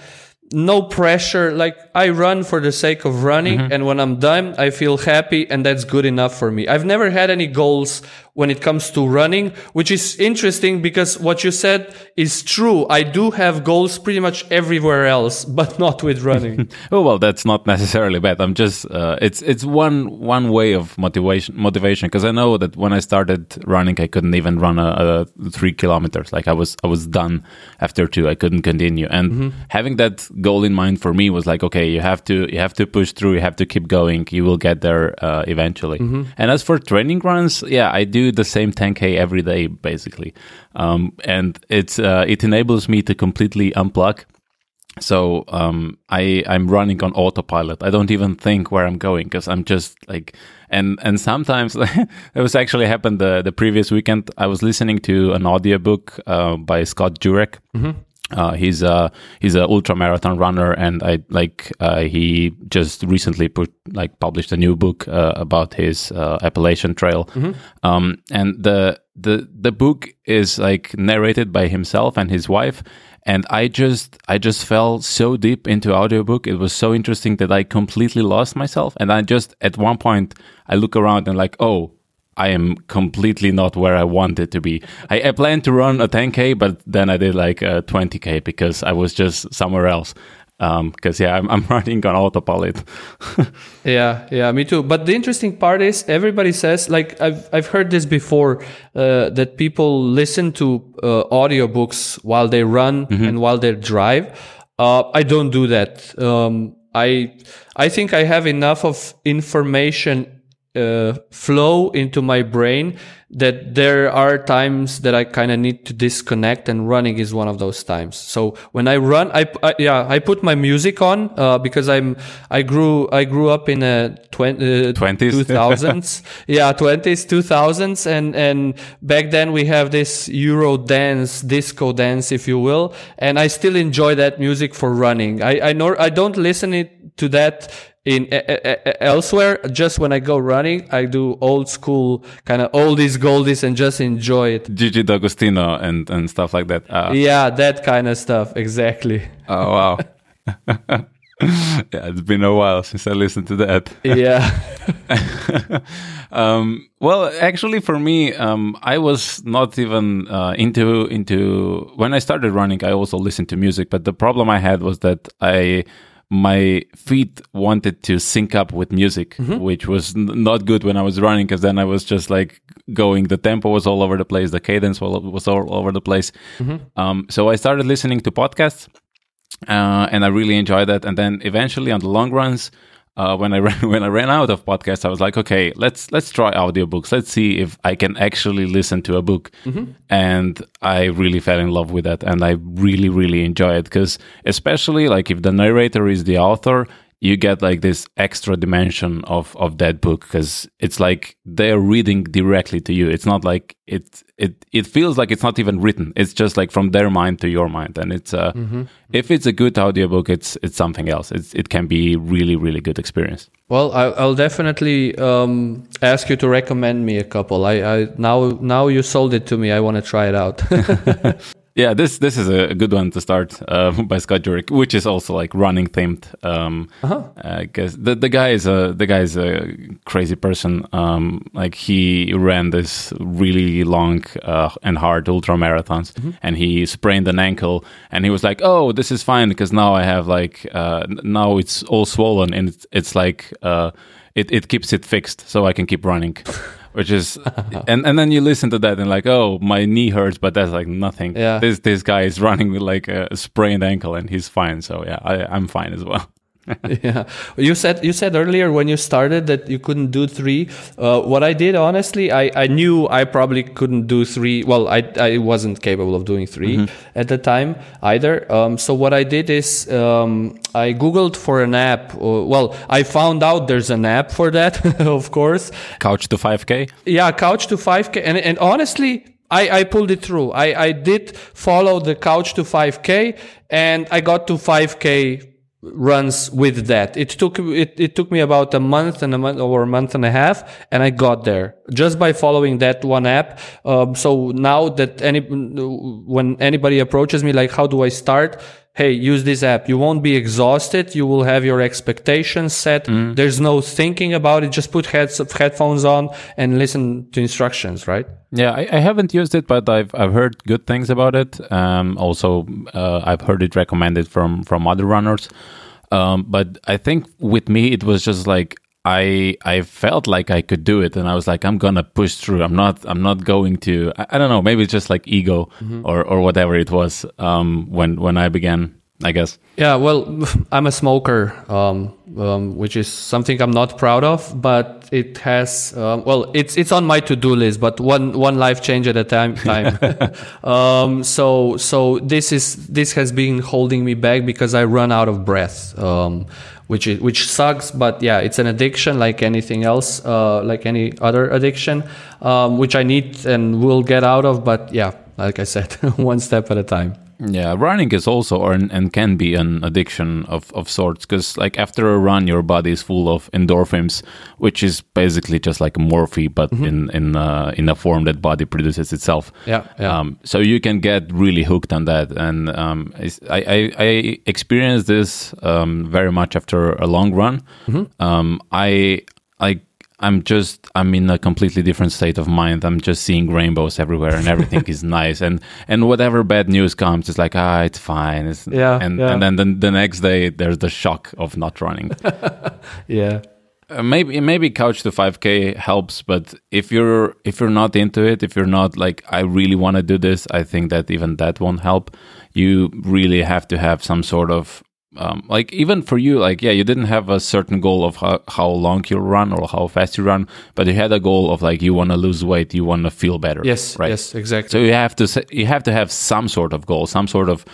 no pressure. Like I run for the sake of running. Mm-hmm. And when I'm done, I feel happy and that's good enough for me. I've never had any goals when it comes to running, which is interesting because what you said is true. I do have goals pretty much everywhere else, but not with running. oh, well, that's not necessarily bad. I'm just, uh, it's, it's one, one way of motivation, motivation. Cause I know that when I started running, I couldn't even run a, a three kilometers. Like I was, I was done after two. I couldn't continue. And mm-hmm. having that goal in mind for me was like, okay, you have to, you have to push through. You have to keep going. You will get there, uh, eventually. Mm-hmm. And as for training runs, yeah, I do the same 10k every day basically, um, and it's uh, it enables me to completely unplug. So um, I I'm running on autopilot. I don't even think where I'm going because I'm just like and and sometimes it was actually happened the the previous weekend. I was listening to an audiobook uh, by Scott Jurek. Mm-hmm uh, he's a he's a ultra marathon runner, and I like uh, he just recently put like published a new book uh, about his uh, Appalachian Trail, mm-hmm. um, and the the the book is like narrated by himself and his wife, and I just I just fell so deep into audiobook. It was so interesting that I completely lost myself, and I just at one point I look around and like oh I am completely not where I wanted to be. I, I planned to run a 10k, but then I did like a 20k because I was just somewhere else. Because um, yeah, I'm, I'm running on autopilot. yeah, yeah, me too. But the interesting part is everybody says like I've I've heard this before uh, that people listen to uh, audiobooks while they run mm-hmm. and while they drive. Uh, I don't do that. Um, I I think I have enough of information uh, flow into my brain that there are times that I kind of need to disconnect and running is one of those times. So when I run, I, I yeah, I put my music on, uh, because I'm, I grew, I grew up in a twenties, two thousands. yeah, twenties, two thousands. And, and back then we have this Euro dance, disco dance, if you will. And I still enjoy that music for running. I, I know, I don't listen it to that in elsewhere. Just when i go running i do old school kind of oldies goldies and just enjoy it. Gigi d'agostino and and stuff like that. Uh, yeah that kind of stuff exactly. Oh wow. Yeah it's been a while since i listened to that. Yeah. Um, well actually for me um, i was not even uh, into into when i started running i also listened to music but the problem i had was that i my feet wanted to sync up with music, mm-hmm. which was n- not good when I was running because then I was just like going, the tempo was all over the place, the cadence was all over the place. Mm-hmm. Um, so I started listening to podcasts uh, and I really enjoyed that. And then eventually on the long runs, uh, when I ran when I ran out of podcasts, I was like, okay, let's let's try audiobooks. Let's see if I can actually listen to a book. Mm-hmm. And I really fell in love with that, and I really really enjoy it because especially like if the narrator is the author, you get like this extra dimension of of that book because it's like they're reading directly to you. It's not like it it it feels like it's not even written. It's just like from their mind to your mind. And it's uh mm-hmm. if it's a good audiobook it's it's something else. It's it can be really really good experience. Well I, will definitely um, ask you to recommend me a couple. I, I now now you sold it to me. I want to try it out Yeah, this this is a good one to start uh, by Scott Jurek, which is also like running themed. Um, uh Because the the guy is a the guy is a crazy person. Um, like he ran this really long uh, and hard ultra marathons, and he sprained an ankle, and he was like, "Oh, this is fine because now I have like uh, now it's all swollen, and it's, it's like uh, it it keeps it fixed, so I can keep running." Which is, and, and then you listen to that and like, oh, my knee hurts, but that's like nothing. Yeah. This this guy is running with like a sprained ankle and he's fine. So yeah, I, I'm fine as well. yeah. You said you said earlier when you started that you couldn't do three. Uh, what i did honestly I, I knew i probably couldn't do three. Well i, I wasn't capable of doing 3 at the time either. Um, so what i did is um, i googled for an app. Uh, well i found out there's an app for that of course. Couch to 5K. yeah couch to 5k and, and honestly I, I pulled it through. I, I did follow the couch to 5k and i got to 5k runs with that. It took it, it took me about a month and a month or a month and a half and i got there. Just by following that one app um, so now that any when anybody approaches me like how do i start hey use this app. You won't be exhausted. You will have your expectations set. There's no thinking about it. Just put heads headphones on and listen to instructions right? Yeah, I, I haven't used it, but I've I've heard good things about it. Um, also, uh, I've heard it recommended from from other runners. Um, but I think with me, it was just like I I felt like I could do it, and I was like, I'm gonna push through. I'm not I'm not going to. I, I don't know. Maybe it's just like ego or or whatever it was. Um, when when I began, I guess. Yeah, well, I'm a smoker, um, um, which is something I'm not proud of, but it has, um, well, it's it's on my to-do list, but one one life change at a time. Time. um, so so this is this has been holding me back because I run out of breath. Which is, which sucks, but yeah, it's an addiction like anything else, uh, like any other addiction, um, which I need and will get out of. But yeah, like I said, one step at a time. Yeah, running is also or and can be an addiction of, of sorts because like after a run, your body is full of endorphins, which is basically just like morphine, but in in uh, in a form that body produces itself. Yeah, yeah. Um, so you can get really hooked on that, and um, I, I I experienced this um, very much after a long run. Um, I I. I'm just I'm in a completely different state of mind. I'm just seeing rainbows everywhere and everything is nice and and whatever bad news comes it's like ah it's fine. It's, Yeah, and yeah. and then the, the next day there's the shock of not running. Yeah. Uh, maybe maybe couch to 5k helps but if you're if you're not into it if you're not like i really want to do this i think that even that won't help you really have to have some sort of um, like even for you like yeah you didn't have a certain goal of how, how long you run or how fast you run but you had a goal of like you want to lose weight you want to feel better Yes. right Yes. Exactly. so you have to you have to have some sort of goal some sort of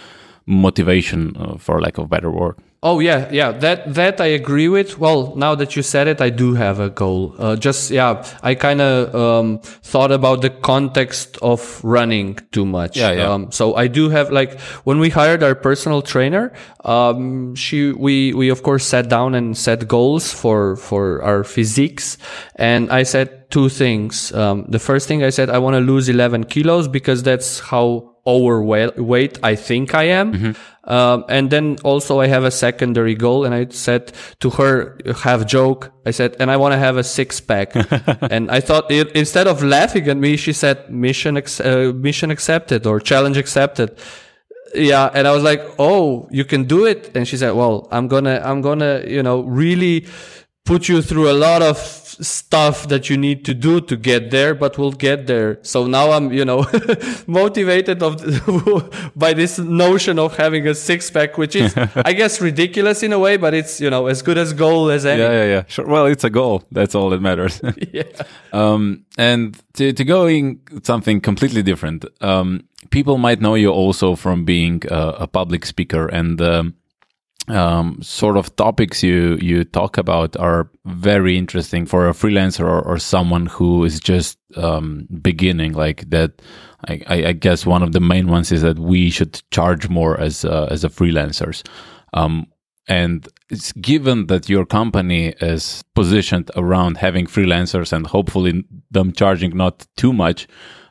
motivation uh, for lack of better word Oh yeah, yeah. That that I agree with. Well, now that you said it, I do have a goal. Uh, just yeah, I kind of um, thought about the context of running too much. Yeah, yeah. Um, so I do have like when we hired our personal trainer, um, she we we of course sat down and set goals for for our physiques, and I said two things. Um, the first thing I said I want to lose 11 kilos because that's how overweight I think I am. Um, and then also I have a secondary goal and I said to her, have joke. I said, and I want to have a six pack. and I thought it, instead of laughing at me, she said mission, ex- uh, mission accepted or challenge accepted. Yeah. And I was like, Oh, you can do it. And she said, well, I'm gonna, I'm gonna, you know, really put you through a lot of stuff that you need to do to get there, but we'll get there. So now I'm, you know, motivated of by this notion of having a six pack, which is, I guess, ridiculous in a way, but it's, you know, as good as goal as any. yeah yeah yeah sure well it's a goal that's all that matters Yeah. Um, and to, to going something completely different, um, people might know you also from being a, a public speaker and, um, um, sort of topics you, you talk about are very interesting for a freelancer or, or someone who is just, um, beginning like that. I, I, guess one of the main ones is that we should charge more as, uh, as a freelancers. Um, and it's given that your company is positioned around having freelancers and hopefully them charging not too much,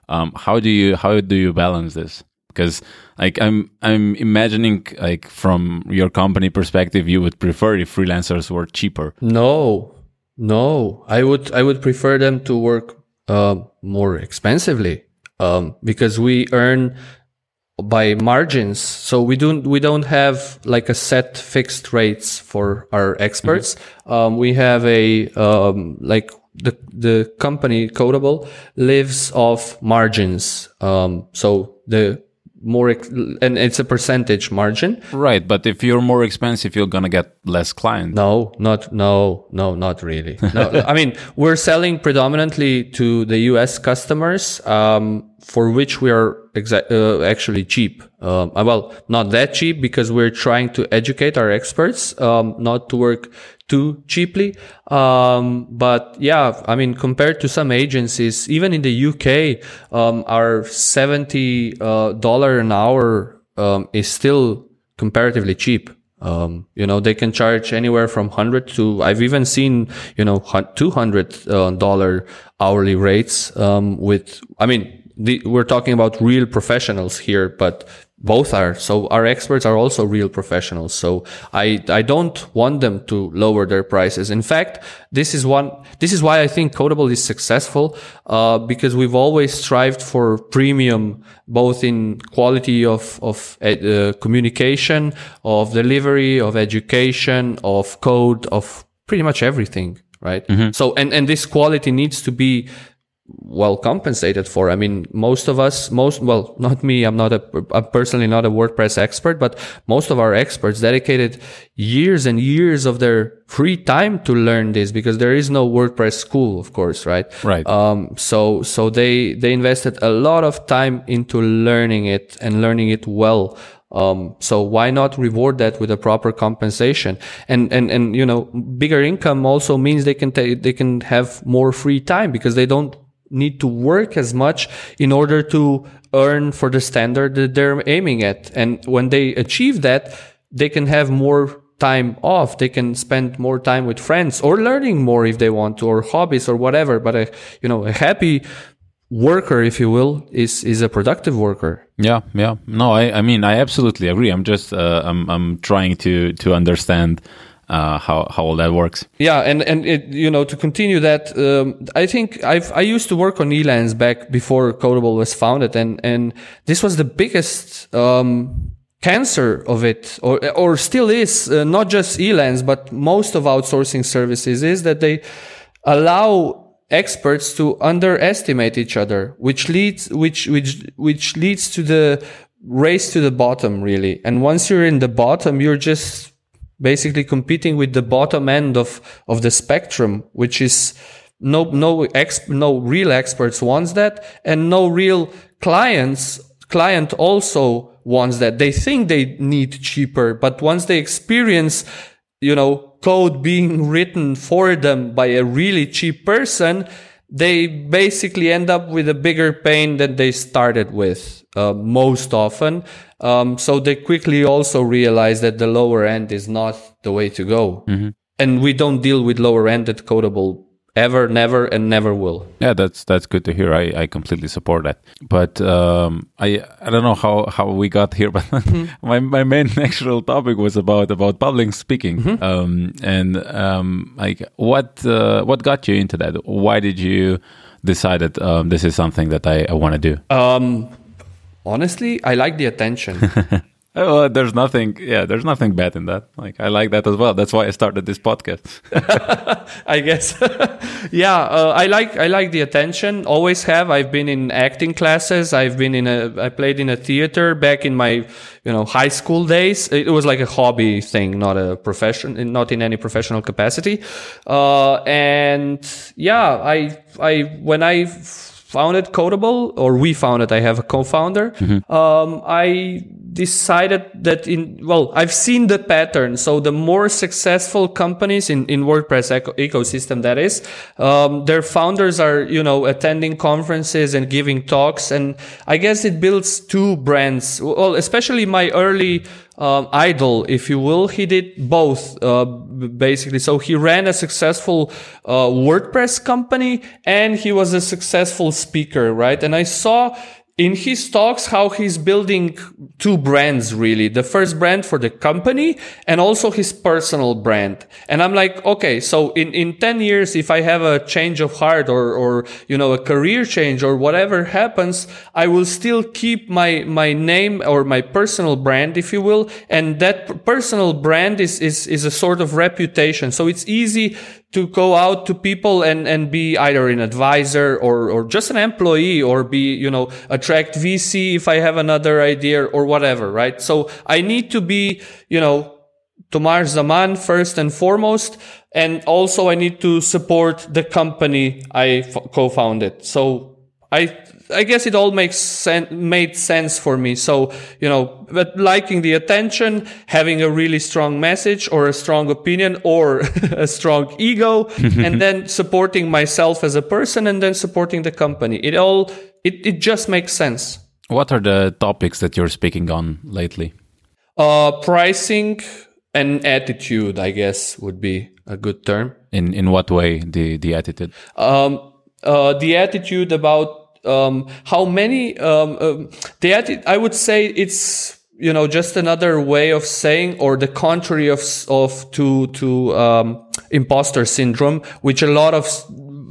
um, how do you how do you balance this? Because like I'm I'm imagining like from your company perspective, you would prefer if freelancers were cheaper. No, no, I would I would prefer them to work uh, more expensively um, because we earn by margins. So we don't we don't have like a set fixed rates for our experts. Mm-hmm. Um, we have a um, like the the company Codeable lives off margins. Um, so the more ex- and it's a percentage margin. Right but if you're more expensive you're gonna get less clients. No not no no not really. No i mean we're selling predominantly to the us customers um, for which we are exa- uh, actually cheap. Um, uh, well not that cheap because we're trying to educate our experts um, not to work too cheaply. Um, but yeah, I mean, compared to some agencies, even in the UK, um, our seventy dollar an hour um, is still comparatively cheap. Um, you know, they can charge anywhere from hundred to I've even seen you know two hundred dollar hourly rates um, with. I mean, the, we're talking about real professionals here, but both are. So our experts are also real professionals. So I, I don't want them to lower their prices. In fact, this is one, this is why I think Codeable is successful, uh, because we've always strived for premium, both in quality of, of uh, communication, of delivery, of education, of code, of pretty much everything. Right. Mm-hmm. So, and, and this quality needs to be well compensated for. I mean, most of us, most, well, not me, I'm not a, I'm personally not a WordPress expert, but most of our experts dedicated years and years of their free time to learn this because there is no WordPress school, of course, right? Right. Um, so, so they, they invested a lot of time into learning it and learning it well. Um, so why not reward that with a proper compensation? And, and, and, you know, bigger income also means they can take, they can have more free time because they don't need to work as much in order to earn for the standard that they're aiming at. And when they achieve that, they can have more time off. They can spend more time with friends or learning more if they want to, or hobbies or whatever. But a, you know, a happy worker, if you will, is, is a productive worker. Yeah. Yeah. No, I, I mean, I absolutely agree. I'm just, uh, I'm, I'm trying to, to understand, uh, how how all that works. Yeah, and and it, you know to continue that, um, I think I've I used to work on Elance back before Codeable was founded, and and this was the biggest. Um, cancer of it or or still is uh, not just Elance but most of outsourcing services is that they allow experts to underestimate each other which leads which which which leads to the race to the bottom really and once you're in the bottom you're just basically competing with the bottom end of, of the spectrum, which is no, no no real experts wants that and no real clients, client also wants that. They think they need cheaper, but once they experience, you know, code being written for them by a really cheap person, they basically end up with a bigger pain than they started with uh, most often. Um, so they quickly also realize that the lower end is not the way to go. Mm-hmm. And we don't deal with lower ended Codeable ever, never, and never will. Yeah, that's that's good to hear. I, I completely support that. But um, I I don't know how, how we got here, but mm-hmm. my, my main actual topic was about about public speaking. Mm-hmm. Um, and um, like what uh, what got you into that? Why did you decided um, this is something that I, I want to do? Um, honestly, I like the attention. Oh, there's nothing. Yeah, there's nothing bad in that. Like I like that as well. That's why I started this podcast. I guess. yeah, uh, I like I like the attention. Always have. I've been in acting classes. I've been in a. I played in a theater back in my you know high school days. It was like a hobby thing, not a profession, not in any professional capacity. Uh, and yeah, I I when I founded Codeable, or we founded, I have a co-founder. Mm-hmm. Um, I decided that in, well, I've seen the pattern. So the more successful companies in, in WordPress eco- ecosystem, that is, um, their founders are, you know, attending conferences and giving talks. And I guess it builds two brands. Well, especially my early um, idol, if you will. He did both, uh, basically. So he ran a successful uh, WordPress company and he was a successful speaker, right? And I saw in his talks how he's building two brands really. The first brand for the company and also his personal brand. And i'm like okay so in in 10 years if i have a change of heart or or you know a career change or whatever happens i will still keep my my name or my personal brand if you will. And that personal brand is is is a sort of reputation. So it's easy to go out to people and, and be either an advisor or, or just an employee or be, you know, attract VC if I have another idea or whatever, right? So I need to be, you know, Tomaž Zaman first and foremost. And also I need to support the company I f- co-founded. So I I guess it all makes sen- made sense for me. So, you know, but liking the attention, having a really strong message or a strong opinion or a strong ego, and then supporting myself as a person and then supporting the company. It all, it, it just makes sense. What are the topics that you're speaking on lately? Uh, pricing and attitude, I guess, would be a good term. In in what way the the attitude? Um, uh, the attitude about um, how many um, um, the I would say it's you know just another way of saying or the contrary of of to to um, imposter syndrome, which a lot of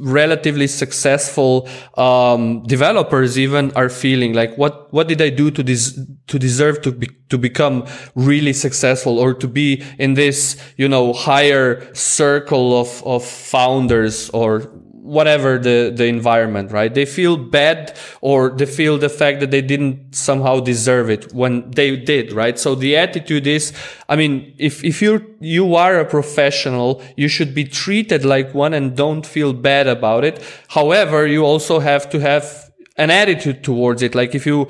relatively successful um, developers even are feeling. Like what what did I do to this to deserve to be, to become really successful or to be in this you know higher circle of of founders or whatever the, the environment, right? They feel bad or they feel the fact that they didn't somehow deserve it when they did, right? So the attitude is, I mean, if, if you you are a professional, you should be treated like one and don't feel bad about it. However, you also have to have an attitude towards it. Like if you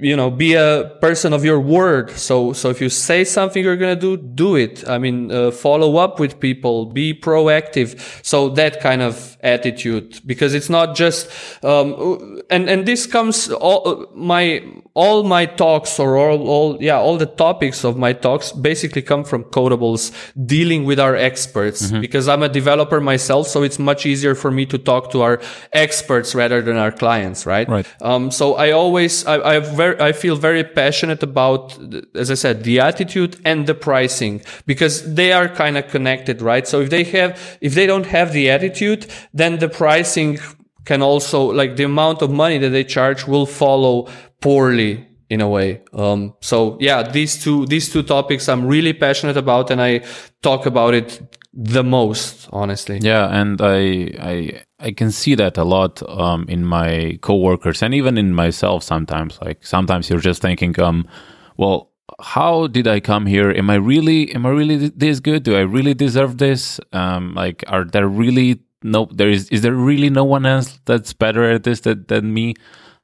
you know be a person of your word so so if you say something you're going to do do it. I mean uh, follow up with people be proactive. So that kind of attitude because it's not just um, and and this comes all my all my talks or all, all yeah all the topics of my talks basically come from Codeable's dealing with our experts mm-hmm. because i'm a developer myself so it's much easier for me to talk to our experts rather than our clients right? Right. Um, so i always i i very i feel very passionate about as i said the attitude and the pricing because they are kind of connected right? So if they have if they don't have the attitude then the pricing can also like the amount of money that they charge will follow poorly in a way. Um, so yeah, these two, these two topics I'm really passionate about and I talk about it the most, honestly. Yeah. And I, I, I can see that a lot, um, in my coworkers and even in myself sometimes. Like sometimes you're just thinking, um, well, how did I come here? Am I really, am I really this good? Do I really deserve this? Um, like, are there really no, there is, is there really no one else that's better at this than, than me?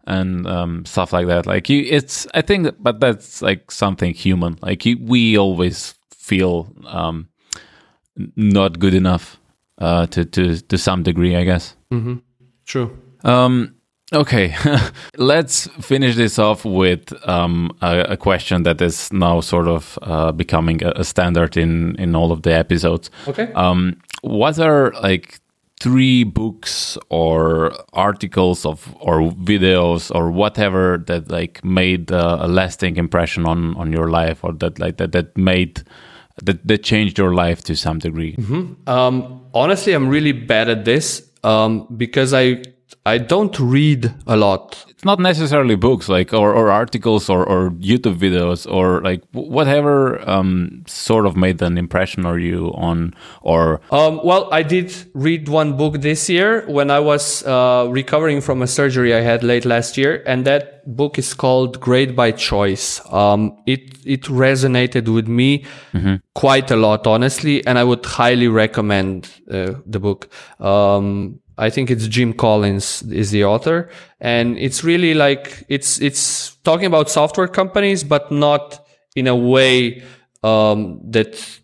And um, stuff like that. Like you, it's I think, but that's like something human. Like you, we always feel um, not good enough uh, to to to some degree, I guess. Mm-hmm. True. Um, okay, let's finish this off with um, a, a, question that is now sort of uh, becoming a, a, standard in in all of the episodes. Okay. Um, what are like three books or articles of or videos or whatever that like made uh, a lasting impression on on your life or that like that that made that that changed your life to some degree mm-hmm. um, honestly i'm really bad at this um, because i I don't read a lot. It's not necessarily books like or, or articles or, or YouTube videos or like whatever um, sort of made an impression on you on or um, well I did read one book this year when I was uh, recovering from a surgery I had late last year and that book is called Great by Choice. Um, it it resonated with me mm-hmm. quite a lot honestly and I would highly recommend uh, the book. Um, I think it's Jim Collins is the author, and it's really like it's it's talking about software companies, but not in a way um, that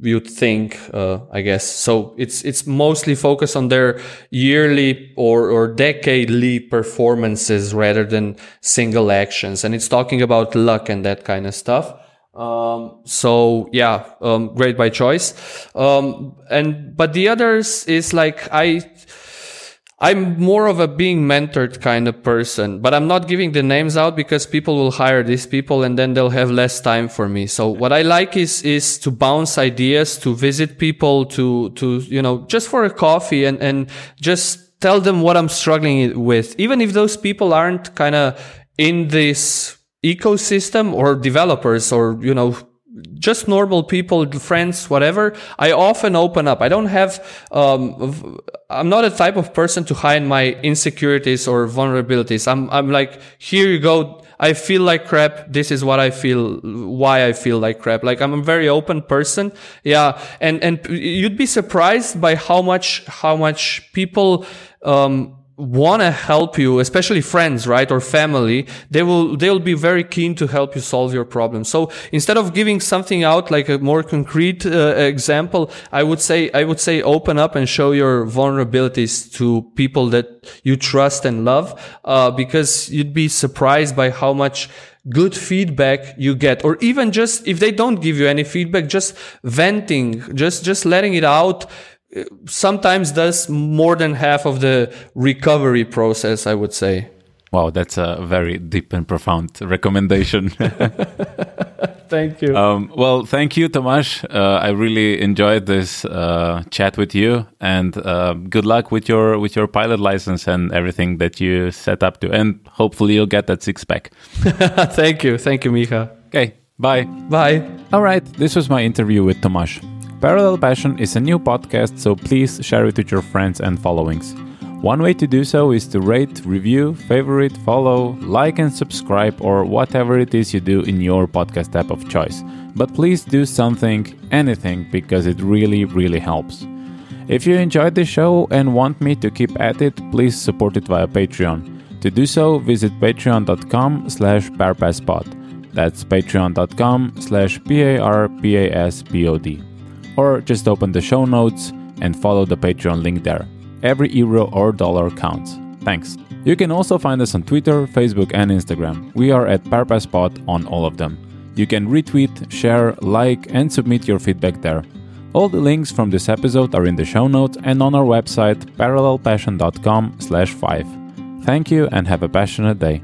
you'd think, uh, I guess. So it's it's mostly focused on their yearly or or decadely performances rather than single actions, and it's talking about luck and that kind of stuff. Um, so yeah, um, great by choice. Um, and, but the others is like, I, I'm more of a being mentored kind of person, but I'm not giving the names out because people will hire these people and then they'll have less time for me. So what I like is, is to bounce ideas, to visit people, to, to, you know, just for a coffee and, and just tell them what I'm struggling with. Even if those people aren't kind of in this ecosystem or developers or, you know, just normal people, friends, whatever, I often open up. I don't have, um, I'm not a type of person to hide my insecurities or vulnerabilities. I'm, I'm like, here you go. I feel like crap. This is what I feel, why I feel like crap. Like I'm a very open person. Yeah. And, and you'd be surprised by how much, how much people, um, want to help you, especially friends, right? Or family, they will, they'll be very keen to help you solve your problem. So instead of giving something out like a more concrete uh, example, I would say, I would say open up and show your vulnerabilities to people that you trust and love, uh, because you'd be surprised by how much good feedback you get or even just if they don't give you any feedback just venting just just letting it out sometimes does more than half of the recovery process, I would say. Wow, that's a very deep and profound recommendation. thank you. Um, well, thank you, Tomas. Uh, I really enjoyed this uh, chat with you, and uh, good luck with your with your pilot license and everything that you set up to. And hopefully, you'll get that six pack. thank you, thank you, Micha. Okay, bye. Bye. All right, this was my interview with Tomas. Parallel Passion is a new podcast, so please share it with your friends and followings. One way to do so is to rate, review, favorite, follow, like, and subscribe, or whatever it is you do in your podcast app of choice. But please do something, anything, because it really, really helps. If you enjoyed the show and want me to keep at it, please support it via Patreon. To do so, visit patreon.com slash parpaspod. That's patreon.com slash P-A-R-P-A-S-P-O-D or just open the show notes and follow the Patreon link there. Every euro or dollar counts. Thanks. You can also find us on Twitter, Facebook, and Instagram. We are at ParpaSpod on all of them. You can retweet, share, like, and submit your feedback there. All the links from this episode are in the show notes and on our website parallelpassion.com slash 5. Thank you and have a passionate day.